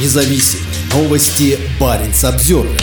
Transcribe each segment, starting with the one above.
независим. Новости Баренц Обзервер.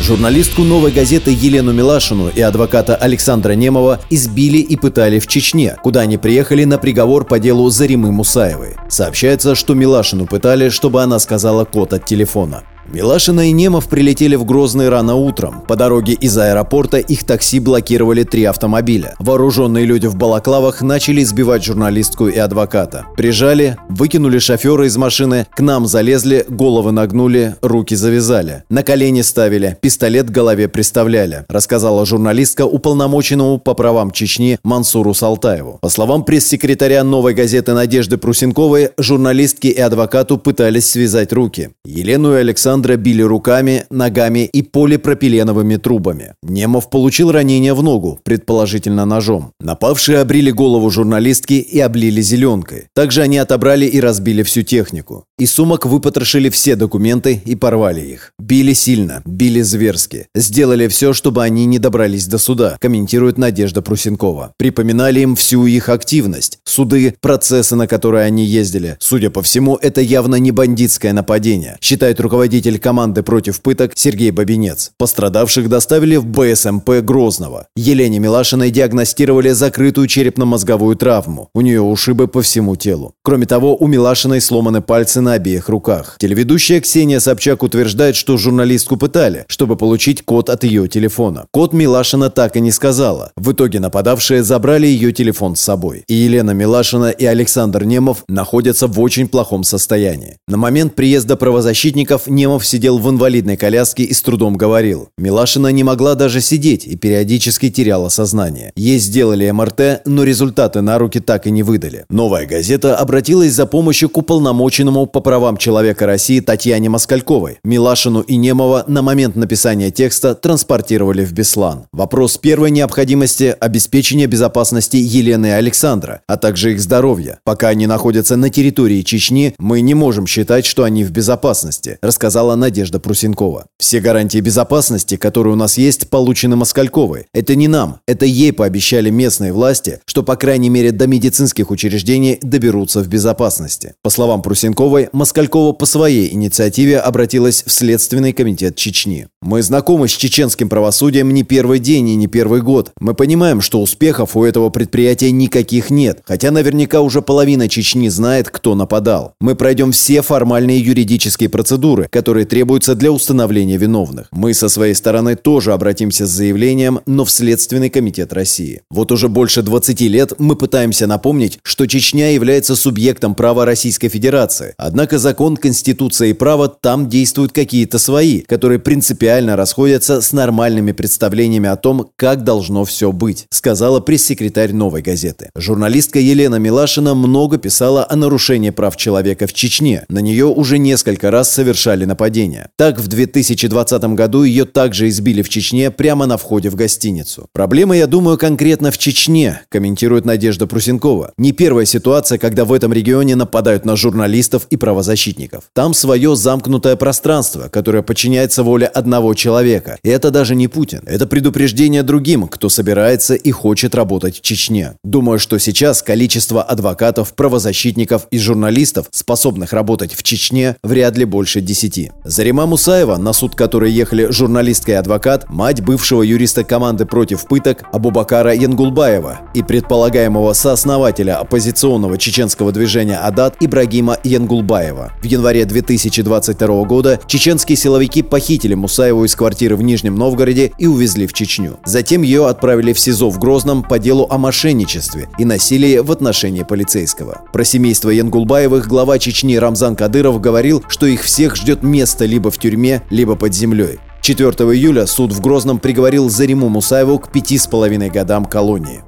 Журналистку «Новой газеты» Елену Милашину и адвоката Александра Немова избили и пытали в Чечне, куда они приехали на приговор по делу Заримы Мусаевой. Сообщается, что Милашину пытали, чтобы она сказала код от телефона. Милашина и Немов прилетели в Грозный рано утром. По дороге из аэропорта их такси блокировали три автомобиля. Вооруженные люди в балаклавах начали избивать журналистку и адвоката. Прижали, выкинули шофера из машины, к нам залезли, головы нагнули, руки завязали. На колени ставили, пистолет к голове приставляли, рассказала журналистка уполномоченному по правам Чечни Мансуру Салтаеву. По словам пресс-секретаря «Новой газеты» Надежды Прусенковой, журналистки и адвокату пытались связать руки. Елену и Александра Александра били руками, ногами и полипропиленовыми трубами. Немов получил ранение в ногу, предположительно ножом. Напавшие обрили голову журналистки и облили зеленкой. Также они отобрали и разбили всю технику. Из сумок выпотрошили все документы и порвали их. Били сильно, били зверски. Сделали все, чтобы они не добрались до суда, комментирует Надежда Прусенкова. Припоминали им всю их активность. Суды, процессы, на которые они ездили. Судя по всему, это явно не бандитское нападение, считает руководитель команды против пыток Сергей Бабинец. Пострадавших доставили в БСМП Грозного. Елене Милашиной диагностировали закрытую черепно-мозговую травму. У нее ушибы по всему телу. Кроме того, у Милашиной сломаны пальцы на обеих руках. Телеведущая Ксения Собчак утверждает, что журналистку пытали, чтобы получить код от ее телефона. Код Милашина так и не сказала. В итоге нападавшие забрали ее телефон с собой. И Елена Милашина и Александр Немов находятся в очень плохом состоянии. На момент приезда правозащитников Немов сидел в инвалидной коляске и с трудом говорил. Милашина не могла даже сидеть и периодически теряла сознание. Ей сделали МРТ, но результаты на руки так и не выдали. Новая газета обратилась за помощью к уполномоченному по правам человека России Татьяне Москальковой. Милашину и Немова на момент написания текста транспортировали в Беслан. Вопрос первой необходимости – обеспечения безопасности Елены и Александра, а также их здоровья. Пока они находятся на территории Чечни, мы не можем считать, что они в безопасности, рассказал сказала Надежда Прусенкова. Все гарантии безопасности, которые у нас есть, получены Москальковой. Это не нам, это ей пообещали местные власти, что по крайней мере до медицинских учреждений доберутся в безопасности. По словам Прусенковой, Москалькова по своей инициативе обратилась в Следственный комитет Чечни. Мы знакомы с чеченским правосудием не первый день и не первый год. Мы понимаем, что успехов у этого предприятия никаких нет, хотя наверняка уже половина Чечни знает, кто нападал. Мы пройдем все формальные юридические процедуры, которые требуются для установления виновных. Мы со своей стороны тоже обратимся с заявлением, но в Следственный комитет России. Вот уже больше 20 лет мы пытаемся напомнить, что Чечня является субъектом права Российской Федерации. Однако закон, конституция и право там действуют какие-то свои, которые принципиально расходятся с нормальными представлениями о том, как должно все быть, сказала пресс-секретарь «Новой газеты». Журналистка Елена Милашина много писала о нарушении прав человека в Чечне. На нее уже несколько раз совершали нападения. Так, в 2020 году ее также избили в Чечне прямо на входе в гостиницу. Проблема, я думаю, конкретно в Чечне, комментирует Надежда Прусенкова. Не первая ситуация, когда в этом регионе нападают на журналистов и правозащитников. Там свое замкнутое пространство, которое подчиняется воле одного человека. И это даже не Путин. Это предупреждение другим, кто собирается и хочет работать в Чечне. Думаю, что сейчас количество адвокатов, правозащитников и журналистов, способных работать в Чечне, вряд ли больше десяти. Зарима Мусаева, на суд которой ехали журналистка и адвокат, мать бывшего юриста команды против пыток Абубакара Янгулбаева и предполагаемого сооснователя оппозиционного чеченского движения «Адат» Ибрагима Янгулбаева. В январе 2022 года чеченские силовики похитили Мусаеву из квартиры в Нижнем Новгороде и увезли в Чечню. Затем ее отправили в СИЗО в Грозном по делу о мошенничестве и насилии в отношении полицейского. Про семейство Янгулбаевых глава Чечни Рамзан Кадыров говорил, что их всех ждет место либо в тюрьме, либо под землей. 4 июля суд в Грозном приговорил Зариму Мусаеву к пяти с половиной годам колонии.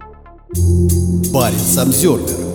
Парень Самсервер